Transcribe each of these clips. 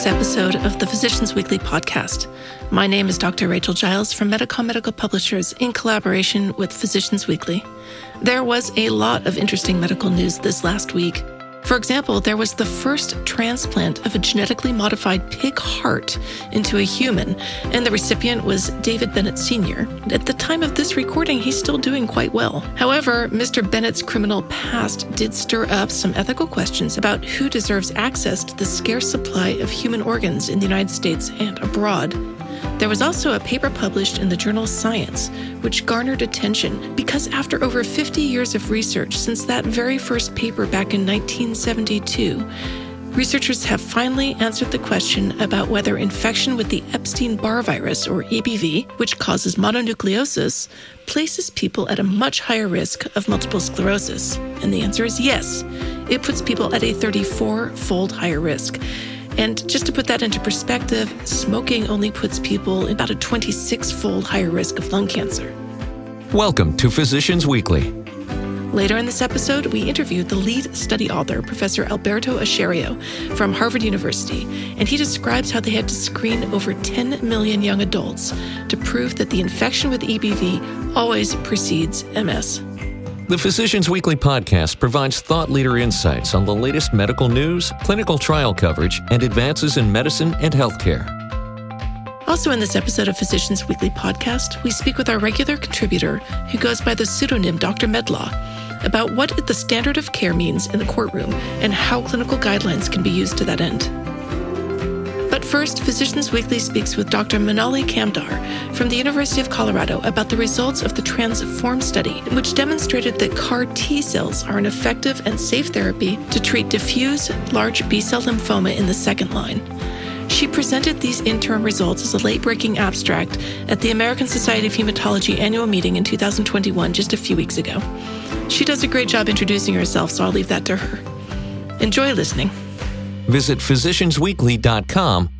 this episode of the Physicians Weekly podcast. My name is Dr. Rachel Giles from Medicom Medical Publishers in collaboration with Physicians Weekly. There was a lot of interesting medical news this last week. For example, there was the first transplant of a genetically modified pig heart into a human, and the recipient was David Bennett Sr. At the time of this recording, he's still doing quite well. However, Mr. Bennett's criminal past did stir up some ethical questions about who deserves access to the scarce supply of human organs in the United States and abroad. There was also a paper published in the journal Science, which garnered attention because after over 50 years of research since that very first paper back in 1972, researchers have finally answered the question about whether infection with the Epstein Barr virus, or EBV, which causes mononucleosis, places people at a much higher risk of multiple sclerosis. And the answer is yes. It puts people at a 34 fold higher risk. And just to put that into perspective, smoking only puts people in about a 26 fold higher risk of lung cancer. Welcome to Physicians Weekly. Later in this episode, we interviewed the lead study author, Professor Alberto Ascherio from Harvard University, and he describes how they had to screen over 10 million young adults to prove that the infection with EBV always precedes MS. The Physicians Weekly podcast provides thought leader insights on the latest medical news, clinical trial coverage, and advances in medicine and healthcare. Also, in this episode of Physicians Weekly podcast, we speak with our regular contributor who goes by the pseudonym Dr. Medlaw about what the standard of care means in the courtroom and how clinical guidelines can be used to that end. First, Physicians Weekly speaks with Dr. Manali Kamdar from the University of Colorado about the results of the TRANSFORM study, which demonstrated that CAR T cells are an effective and safe therapy to treat diffuse large B cell lymphoma in the second line. She presented these interim results as a late breaking abstract at the American Society of Hematology annual meeting in 2021, just a few weeks ago. She does a great job introducing herself, so I'll leave that to her. Enjoy listening. Visit physiciansweekly.com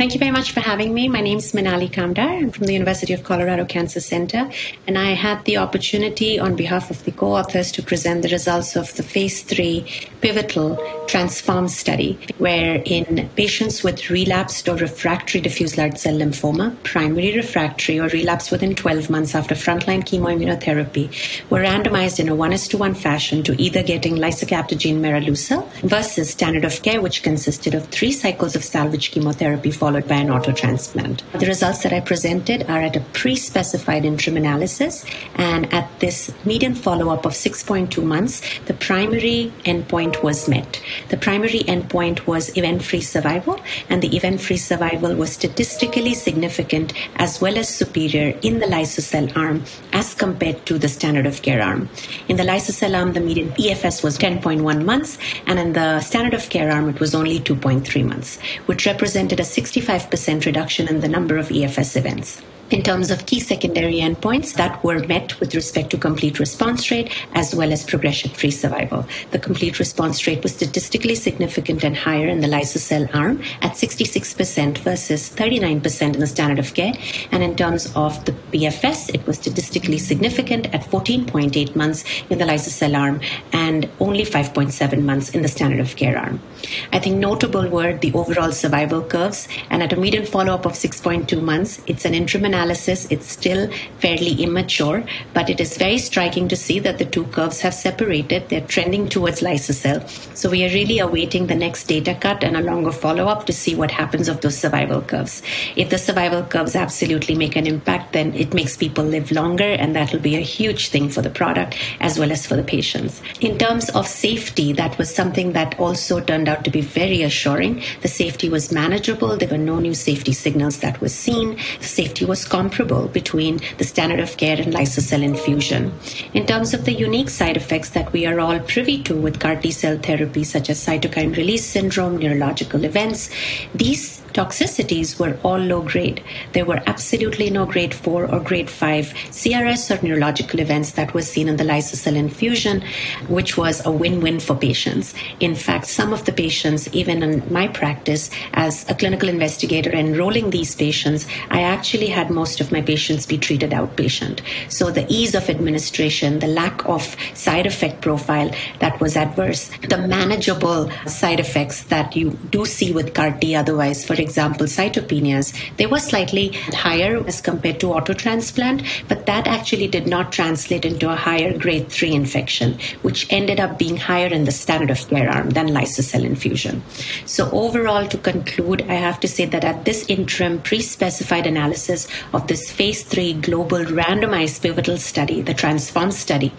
Thank you very much for having me. My name is Manali Kamdar. I'm from the University of Colorado Cancer Center, and I had the opportunity on behalf of the co-authors to present the results of the phase three pivotal TRANSFORM study, where in patients with relapsed or refractory diffuse large cell lymphoma, primary refractory or relapse within 12 months after frontline chemoimmunotherapy, were randomized in a 1 to 1 fashion to either getting lisocabtagene maraleucel versus standard of care, which consisted of three cycles of salvage chemotherapy followed by an auto transplant. The results that I presented are at a pre specified interim analysis, and at this median follow up of 6.2 months, the primary endpoint was met. The primary endpoint was event free survival, and the event free survival was statistically significant as well as superior in the Liso-cel arm as compared to the standard of care arm. In the Liso-cel arm, the median EFS was 10.1 months, and in the standard of care arm, it was only 2.3 months, which represented a 65% reduction in the number of EFS events in terms of key secondary endpoints that were met with respect to complete response rate as well as progression free survival. The complete response rate was statistically significant and higher in the Liso-cel arm at 66% versus 39% in the standard of care. And in terms of the PFS, it was statistically significant at 14.8 months in the Liso-cel arm and only 5.7 months in the standard of care arm. I think notable were the overall survival curves, and at a median follow up of 6.2 months, it's an interim analysis. It's still fairly immature, but it is very striking to see that the two curves have separated. They're trending towards liso-cel. So we are really awaiting the next data cut and a longer follow up to see what happens of those survival curves. If the survival curves absolutely make an impact, then it makes people live longer, and that will be a huge thing for the product as well as for the patients. In terms of safety, that was something that also turned out to be very assuring. The safety was manageable. There were no new safety signals that were seen. The safety was comparable between the standard of care and liso-cel infusion. In terms of the unique side effects that we are all privy to with CAR T cell therapy, such as cytokine release syndrome, neurological events, these toxicities were all low grade. There were absolutely no grade 4 or grade 5 CRS or neurological events that was seen in the liso-cel infusion, which was a win win for patients. In fact, some of the patients, even in my practice as a clinical investigator enrolling these patients, I actually had most of my patients be treated outpatient. So the ease of administration, the lack of side effect profile that was adverse, the manageable side effects that you do see with CAR T otherwise, for example, cytopenias, they were slightly higher as compared to auto transplant, but that actually did not translate into a higher grade 3 infection, which ended up being higher in the standard of care arm than liso-cel infusion. So overall, to conclude, I have to say that at this interim pre-specified analysis of this phase 3 global randomized pivotal study, the TRANSFORM study,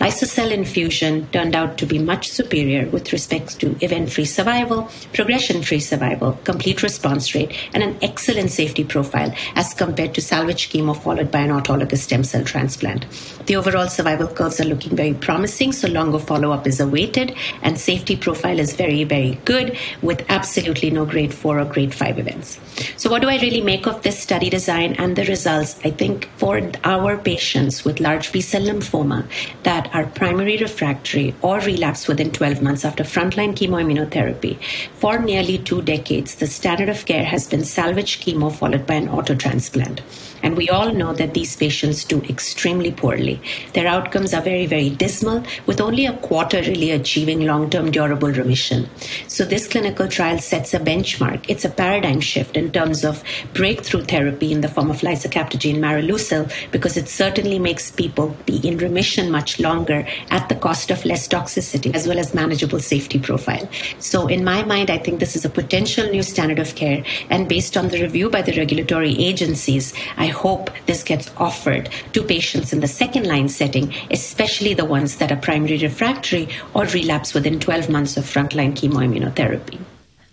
Liso-cel infusion turned out to be much superior with respect to event-free survival, progression-free survival, complete response rate, and an excellent safety profile as compared to salvage chemo followed by an autologous stem cell transplant. The overall survival curves are looking very promising, so longer follow-up is awaited, and safety profile is very, very good with absolutely no grade 4 or grade 5 events. So what do I really make of this study design and the results? I think for our patients with large B-cell lymphoma that are primary refractory or relapse within 12 months after frontline chemoimmunotherapy. For nearly two decades, the standard of care has been salvage chemo followed by an auto transplant. And we all know that these patients do extremely poorly. Their outcomes are very, very dismal, with only a quarter really achieving long term durable remission. So, this clinical trial sets a benchmark. It's a paradigm shift in terms of breakthrough therapy in the form of lisocabtagene maraleucel, because it certainly makes people be in remission much longer at the cost of less toxicity as well as manageable safety profile. So, in my mind, I think this is a potential new standard of care. And based on the review by the regulatory agencies, I hope this gets offered to patients in the second line setting, especially the ones that are primary refractory or relapse within 12 months of frontline chemoimmunotherapy.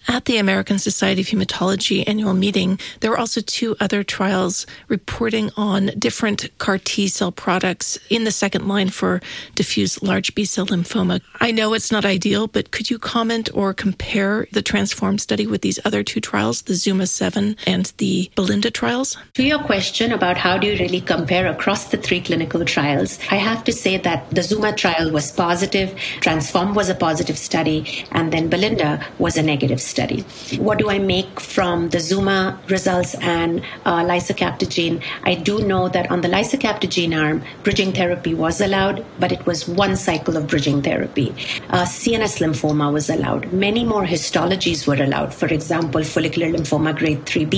At the American Society of Hematology annual meeting, there were also two other trials reporting on different CAR T cell products in the second line for diffuse large B cell lymphoma. I know it's not ideal, but could you comment or compare the Transform study with these other two trials, the Zuma 7 and the Belinda trials? To your question about how do you really compare across the three clinical trials, I have to say that the Zuma trial was positive, Transform was a positive study, and then Belinda was a negative study study. What do I make from the Zuma results and uh, lisocabtagene? I do know that on the lisocabtagene arm, bridging therapy was allowed, but it was one cycle of bridging therapy. Uh, CNS lymphoma was allowed. Many more histologies were allowed. For example, follicular lymphoma grade 3B,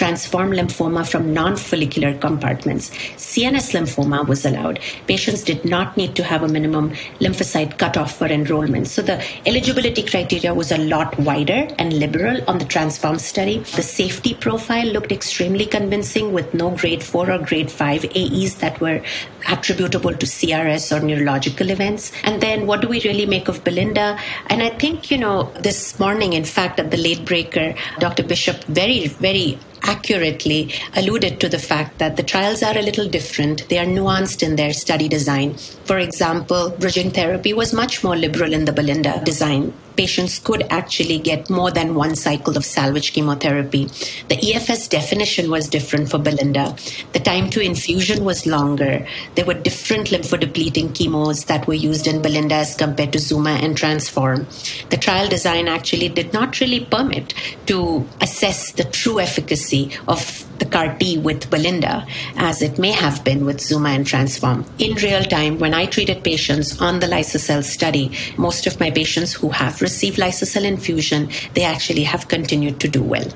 transform lymphoma from non-follicular compartments. CNS lymphoma was allowed. Patients did not need to have a minimum lymphocyte cutoff for enrollment. So the eligibility criteria was a lot wider and liberal on the Transform study. The safety profile looked extremely convincing with no grade 4 or grade 5 AEs that were attributable to CRS or neurological events. And then what do we really make of Belinda? And I think, you know, this morning, in fact, at the late breaker, Dr. Bishop very, very accurately alluded to the fact that the trials are a little different. They are nuanced in their study design. For example, bridging therapy was much more liberal in the Belinda design. Patients could actually get more than one cycle of salvage chemotherapy. The EFS definition was different for Belinda. The time to infusion was longer. There were different lymphodepleting chemos that were used in Belinda as compared to Zuma and Transform. The trial design actually did not really permit to assess the true efficacy of the CAR T with Belinda as it may have been with Zuma and Transform. In real time, when I treated patients on the Liso-cel study, most of my patients who have received Liso-cel infusion, they actually have continued to do well.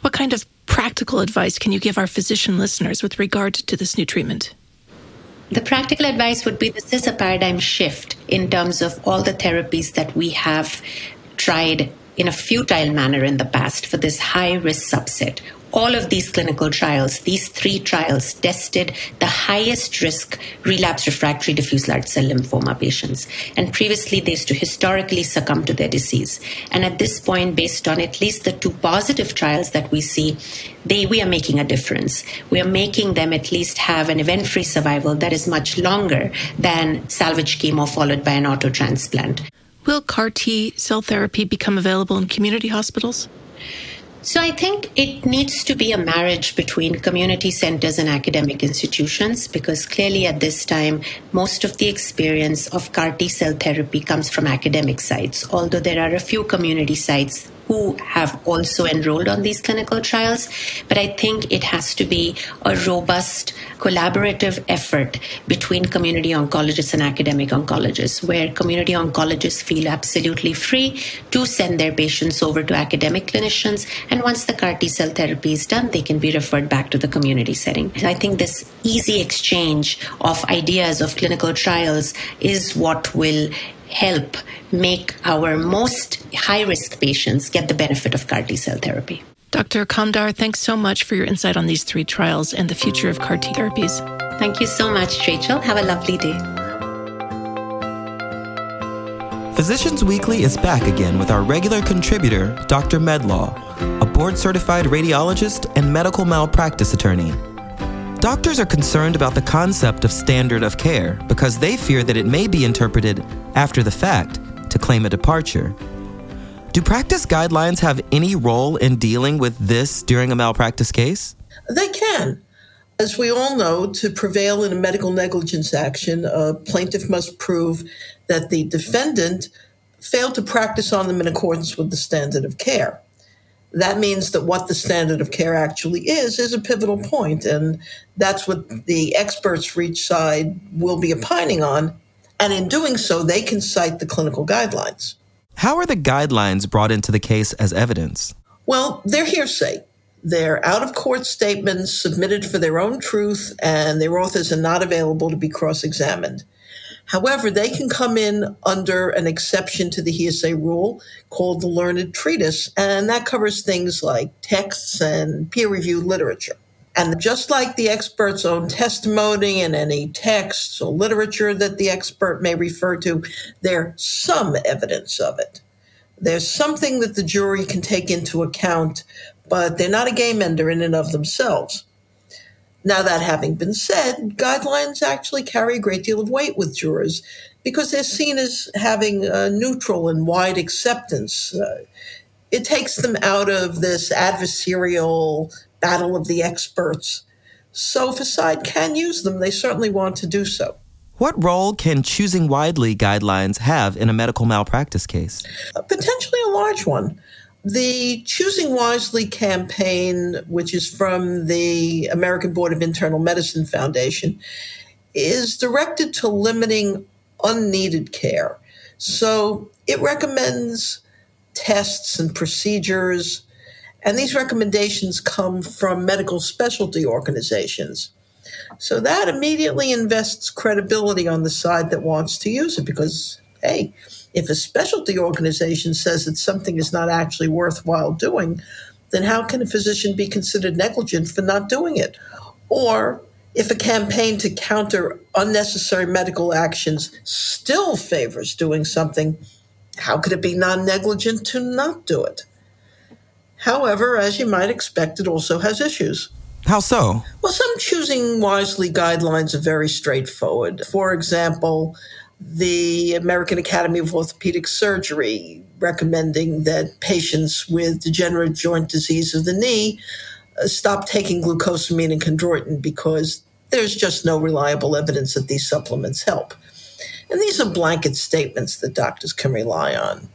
What kind of practical advice can you give our physician listeners with regard to this new treatment? The practical advice would be this is a paradigm shift in terms of all the therapies that we have tried in a futile manner in the past for this high risk subset all of these clinical trials, these three trials tested the highest risk relapse refractory diffuse large cell lymphoma patients. And previously, they used to historically succumb to their disease. And at this point, based on at least the two positive trials that we see, they, we are making a difference. We are making them at least have an event free survival that is much longer than salvage chemo followed by an auto transplant. Will CAR T cell therapy become available in community hospitals? So I think it needs to be a marriage between community centers and academic institutions because clearly at this time, most of the experience of CAR T cell therapy comes from academic sites, although there are a few community sites who have also enrolled on these clinical trials. But I think it has to be a robust, collaborative effort between community oncologists and academic oncologists, where community oncologists feel absolutely free to send their patients over to academic clinicians. And once the CAR T cell therapy is done, they can be referred back to the community setting. I think this easy exchange of ideas of clinical trials is what will help make our most high risk patients get the benefit of CAR T cell therapy. Dr. Kamdar, thanks so much for your insight on these three trials and the future of CAR T therapies. Thank you so much, Rachel. Have a lovely day. Physicians Weekly is back again with our regular contributor, Dr. Medlaw, a board certified radiologist and medical malpractice attorney. Doctors are concerned about the concept of standard of care because they fear that it may be interpreted after the fact to claim a departure. Do practice guidelines have any role in dealing with this during a malpractice case? They can. As we all know, to prevail in a medical negligence action, a plaintiff must prove that the defendant failed to practice on them in accordance with the standard of care. That means that what the standard of care actually is is a pivotal point, and that's what the experts for each side will be opining on. And in doing so, they can cite the clinical guidelines. How are the guidelines brought into the case as evidence? Well, they're hearsay. They're out of court statements submitted for their own truth, and their authors are not available to be cross examined. However, they can come in under an exception to the hearsay rule called the learned treatise, and that covers things like texts and peer reviewed literature. And just like the expert's own testimony and any texts or literature that the expert may refer to, there's some evidence of it. There's something that the jury can take into account but they're not a game ender in and of themselves. Now, that having been said, guidelines actually carry a great deal of weight with jurors because they're seen as having a neutral and wide acceptance. Uh, it takes them out of this adversarial battle of the experts. So, if a side can use them, they certainly want to do so. What role can choosing wisely guidelines have in a medical malpractice case? Uh, potentially a large one. The Choosing Wisely campaign, which is from the American Board of Internal Medicine Foundation, is directed to limiting unneeded care. So it recommends tests and procedures, and these recommendations come from medical specialty organizations. So that immediately invests credibility on the side that wants to use it because, hey, if a specialty organization says that something is not actually worthwhile doing, then how can a physician be considered negligent for not doing it? Or if a campaign to counter unnecessary medical actions still favors doing something, how could it be non negligent to not do it? However, as you might expect, it also has issues. How so? Well, some choosing wisely guidelines are very straightforward. For example, the American Academy of Orthopedic Surgery recommending that patients with degenerative joint disease of the knee uh, stop taking glucosamine and chondroitin because there's just no reliable evidence that these supplements help. And these are blanket statements that doctors can rely on.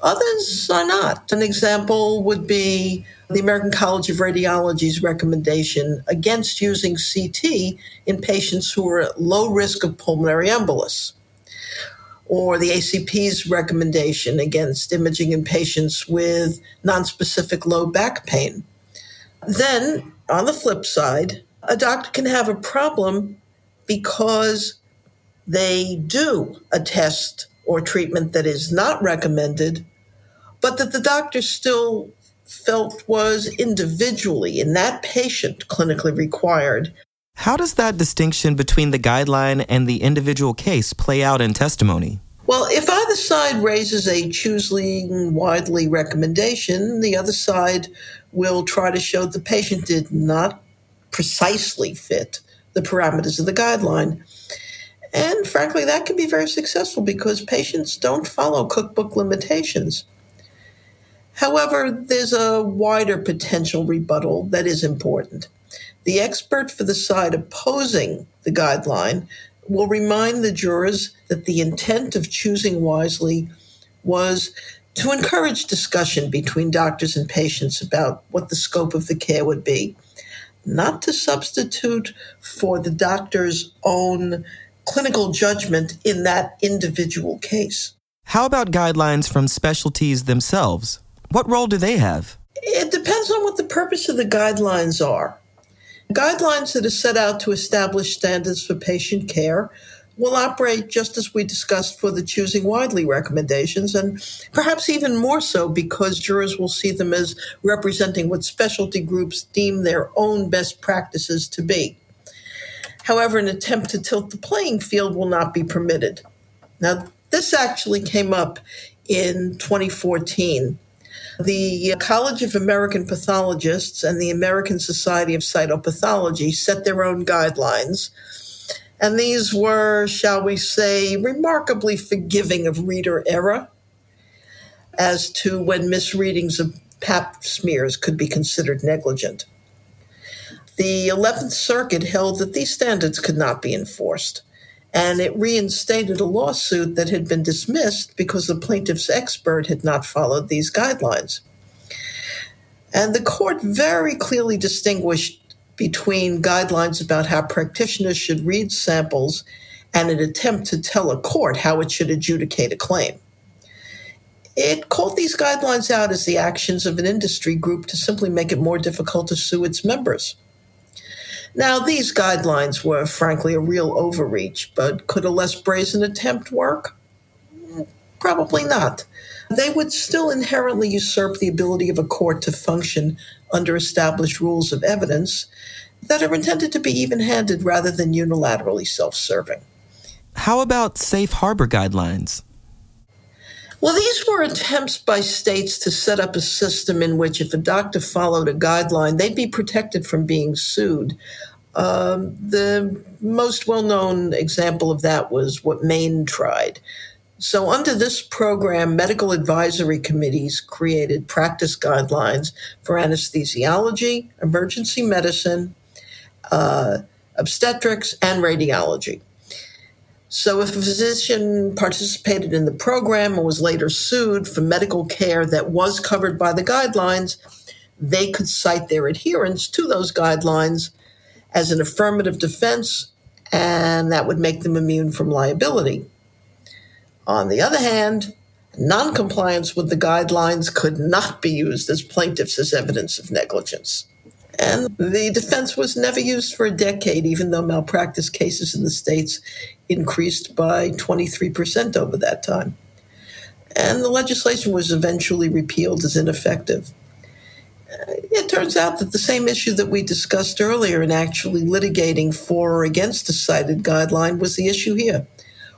Others are not. An example would be the American College of Radiology's recommendation against using CT in patients who are at low risk of pulmonary embolus, or the ACP's recommendation against imaging in patients with nonspecific low back pain. Then, on the flip side, a doctor can have a problem because they do a test or treatment that is not recommended, but that the doctor still felt was individually in that patient clinically required. How does that distinction between the guideline and the individual case play out in testimony? Well, if either side raises a choosing wisely recommendation, the other side will try to show the patient did not precisely fit the parameters of the guideline. And frankly, that can be very successful because patients don't follow cookbook limitations. However, there's a wider potential rebuttal that is important. The expert for the side opposing the guideline will remind the jurors that the intent of choosing wisely was to encourage discussion between doctors and patients about what the scope of the care would be, not to substitute for the doctor's own clinical judgment in that individual case. How about guidelines from specialties themselves? What role do they have? It depends on what the purpose of the guidelines are. Guidelines that are set out to establish standards for patient care will operate just as we discussed for the choosing wisely recommendations, and perhaps even more so because jurors will see them as representing what specialty groups deem their own best practices to be. However, an attempt to tilt the playing field will not be permitted. Now, this actually came up in 2014. The College of American Pathologists and the American Society of Cytopathology set their own guidelines and these were, shall we say, remarkably forgiving of reader error as to when misreadings of pap smears could be considered negligent. The 11th Circuit held that these standards could not be enforced, and it reinstated a lawsuit that had been dismissed because the plaintiff's expert had not followed these guidelines. And the court very clearly distinguished between guidelines about how practitioners should read samples and an attempt to tell a court how it should adjudicate a claim. It called these guidelines out as the actions of an industry group to simply make it more difficult to sue its members. Now, these guidelines were frankly a real overreach, but could a less brazen attempt work? Probably not. They would still inherently usurp the ability of a court to function under established rules of evidence that are intended to be even handed rather than unilaterally self serving. How about safe harbor guidelines? Well, these were attempts by states to set up a system in which if a doctor followed a guideline, they'd be protected from being sued. Um, the most well known example of that was what Maine tried. So, under this program, medical advisory committees created practice guidelines for anesthesiology, emergency medicine, uh, obstetrics, and radiology. So, if a physician participated in the program and was later sued for medical care that was covered by the guidelines, they could cite their adherence to those guidelines as an affirmative defense, and that would make them immune from liability. On the other hand, noncompliance with the guidelines could not be used as plaintiffs as evidence of negligence. And the defense was never used for a decade, even though malpractice cases in the states increased by 23% over that time. And the legislation was eventually repealed as ineffective. Uh, it turns out that the same issue that we discussed earlier in actually litigating for or against a cited guideline was the issue here.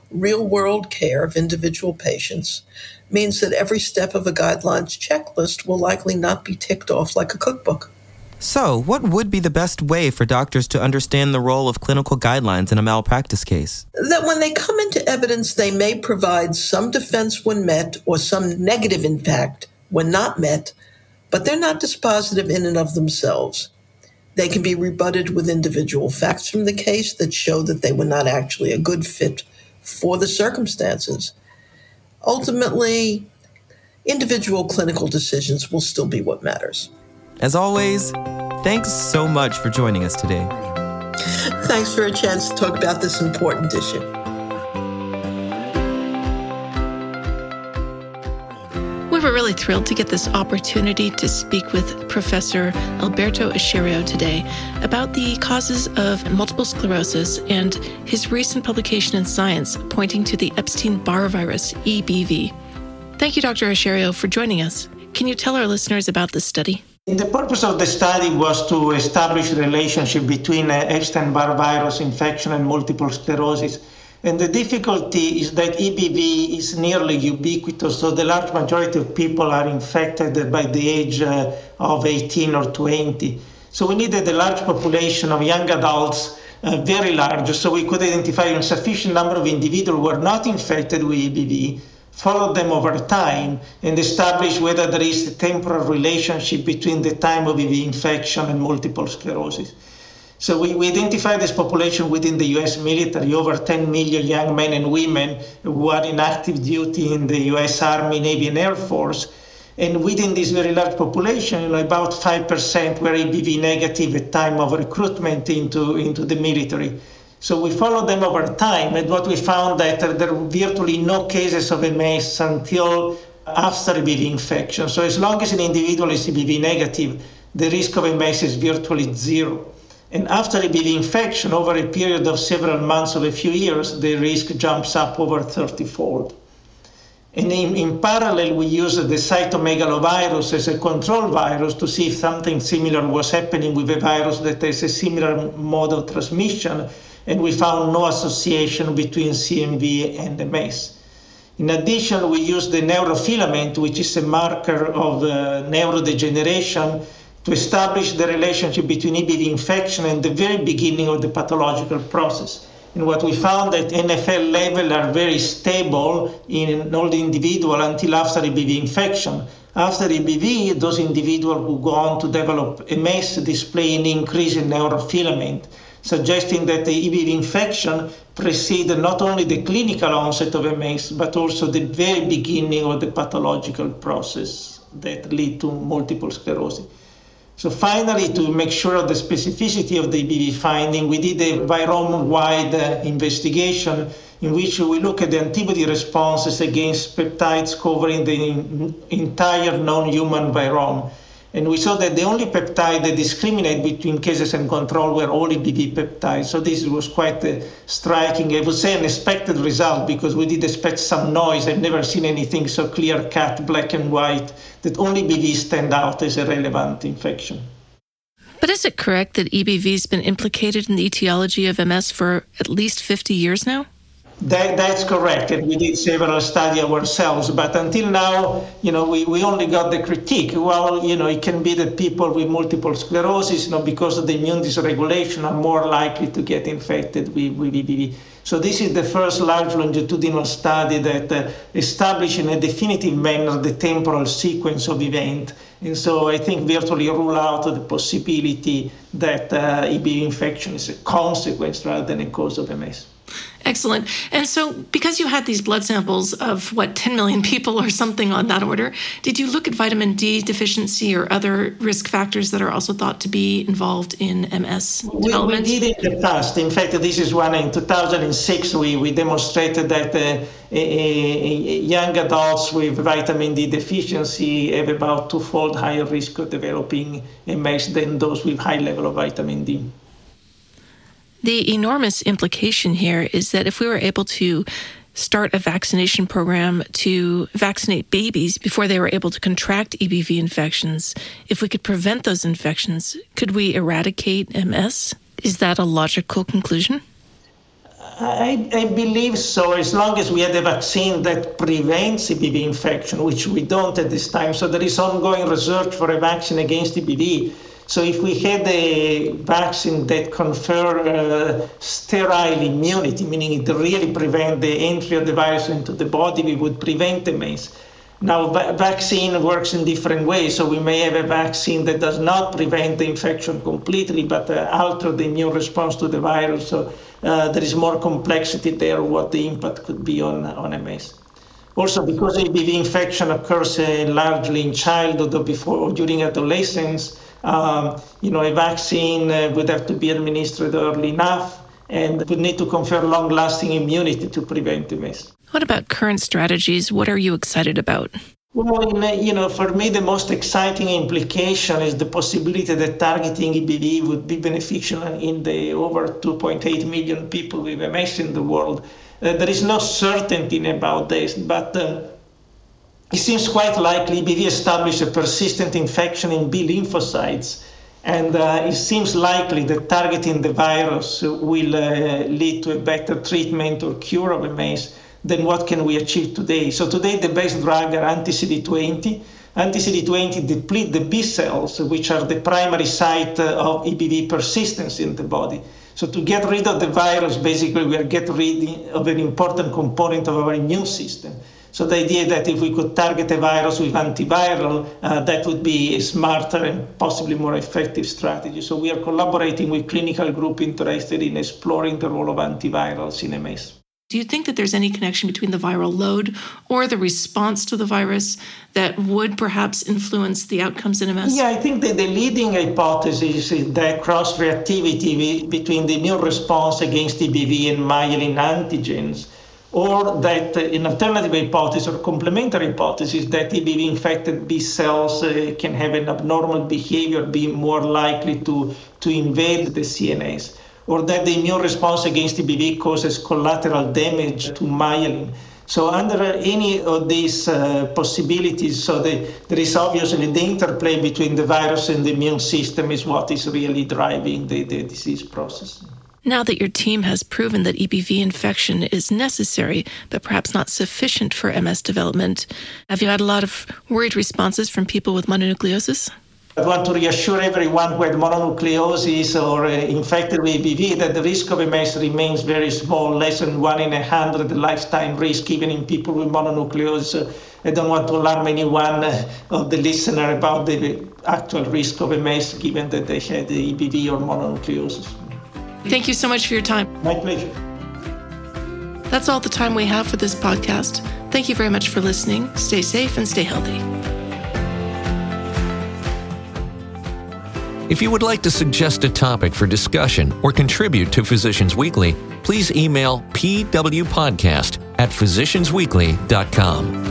Real world care of individual patients means that every step of a guidelines checklist will likely not be ticked off like a cookbook. So, what would be the best way for doctors to understand the role of clinical guidelines in a malpractice case? That when they come into evidence, they may provide some defense when met or some negative impact when not met but they're not dispositive in and of themselves. They can be rebutted with individual facts from the case that show that they were not actually a good fit for the circumstances. Ultimately, individual clinical decisions will still be what matters. As always, thanks so much for joining us today. Thanks for a chance to talk about this important issue. We were really thrilled to get this opportunity to speak with Professor Alberto Ascherio today about the causes of multiple sclerosis and his recent publication in Science pointing to the Epstein Barr virus, EBV. Thank you, Dr. Ascherio, for joining us. Can you tell our listeners about this study? The purpose of the study was to establish relationship between Epstein-Barr virus infection and multiple sclerosis and the difficulty is that EBV is nearly ubiquitous, so the large majority of people are infected by the age uh, of 18 or 20. So we needed a large population of young adults, uh, very large, so we could identify a sufficient number of individuals who are not infected with EBV, follow them over time, and establish whether there is a temporal relationship between the time of EBV infection and multiple sclerosis. So we, we identified this population within the US military, over 10 million young men and women who are in active duty in the US Army, Navy, and Air Force. And within this very large population, you know, about 5% were EBV negative at time of recruitment into, into the military. So we followed them over time, and what we found that there were virtually no cases of MS until after EBV infection. So as long as an individual is EBV negative, the risk of MS is virtually zero. And after EBV infection, over a period of several months of a few years, the risk jumps up over 30 fold. And in, in, parallel, we used the cytomegalovirus as a control virus to see if something similar was happening with a virus that has a similar mode of transmission, and we found no association between CMV and MS. In addition, we used the neurofilament, which is a marker of uh, neurodegeneration to establish the relationship between EBV infection and the very beginning of the pathological process. And what we found that NFL levels are very stable in all the individual until after EBV infection. After EBV, those individuals who go on to develop MS display an increase in neurofilament, suggesting that the EBV infection preceded not only the clinical onset of MS, but also the very beginning of the pathological process that lead to multiple sclerosis. So finally, to make sure of the specificity of the EBV finding, we did a virome-wide uh, investigation in which we look at the antibody responses against peptides covering the entire non-human virome. And we saw that the only peptide that discriminate between cases and control were all EBV peptides. So this was quite uh, striking. I would say an expected result because we did expect some noise. I've never seen anything so clear cut, black and white, that only EBV stand out as a relevant infection. But is it correct that EBV has been implicated in the etiology of MS for at least 50 years now? That, that's correct, and we did several studies ourselves. But until now, you know, we, we only got the critique. Well, you know, it can be that people with multiple sclerosis, you know, because of the immune dysregulation, are more likely to get infected with, with EBV. So this is the first large longitudinal study that uh, established in a definitive manner the temporal sequence of event. And so I think virtually rule out the possibility that uh, EBV infection is a consequence rather than a cause of MS. Excellent. And so, because you had these blood samples of what, 10 million people or something on that order, did you look at vitamin D deficiency or other risk factors that are also thought to be involved in MS development? We, we did in the past. In fact, this is one in 2006, we, we demonstrated that uh, young adults with vitamin D deficiency have about twofold higher risk of developing MS than those with high level of vitamin D. The enormous implication here is that if we were able to start a vaccination program to vaccinate babies before they were able to contract EBV infections, if we could prevent those infections, could we eradicate MS? Is that a logical conclusion? I, I, believe so, as long as we have a vaccine that prevents EBV infection, which we don't at this time. So there is ongoing research for a vaccine against EBV so if we had a vaccine that confer uh, sterile immunity, meaning it really prevent the entry of the virus into the body, we would prevent the MS. Now, va- vaccine works in different ways. So we may have a vaccine that does not prevent the infection completely, but uh, alter the immune response to the virus. So uh, there is more complexity there, what the impact could be on, on MS. Also, because EBV infection occurs uh, largely in childhood or before or during adolescence, um, you know, a vaccine uh, would have to be administered early enough and would need to confer long-lasting immunity to prevent the MS. What about current strategies? What are you excited about? Well, uh, you know, for me, the most exciting implication is the possibility that targeting EBV would be beneficial in the over 2.8 million people with MS in the world. Uh, there is no certainty about this, but uh, it seems quite likely EBV established a persistent infection in B lymphocytes, and uh, it seems likely that targeting the virus will uh, lead to a better treatment or cure of MS than what can we achieve today. So today the best drug are anti-CD20. Anti-CD20 deplete the B cells, which are the primary site uh, of EBV persistence in the body. So to get rid of the virus, basically we are getting rid of an important component of our immune system. So the idea that if we could target a virus with antiviral, uh, that would be a smarter and possibly more effective strategy. So we are collaborating with clinical group interested in exploring the role of antivirals in MS. Do you think that there's any connection between the viral load or the response to the virus that would perhaps influence the outcomes in MS? Yeah, I think that the leading hypothesis is that cross reactivity between the immune response against EBV and myelin antigens, or that an alternative hypothesis or complementary hypothesis that EBV infected B cells uh, can have an abnormal behavior, be more likely to, to invade the CNS or that the immune response against EBV causes collateral damage to myelin. So under any of these uh, possibilities, so the, there is obviously the interplay between the virus and the immune system is what is really driving the, the disease process. Now that your team has proven that EBV infection is necessary, but perhaps not sufficient for MS development, have you had a lot of worried responses from people with mononucleosis? I want to reassure everyone who had mononucleosis or uh, infected with EBV that the risk of MS remains very small, less than one in a hundred lifetime risk, even in people with mononucleosis. I don't want to alarm anyone uh, of the listener about the actual risk of MS, given that they had EBV or mononucleosis. Thank you so much for your time. My pleasure. That's all the time we have for this podcast. Thank you very much for listening. Stay safe and stay healthy. If you would like to suggest a topic for discussion or contribute to Physicians Weekly, please email pwpodcast at physiciansweekly.com.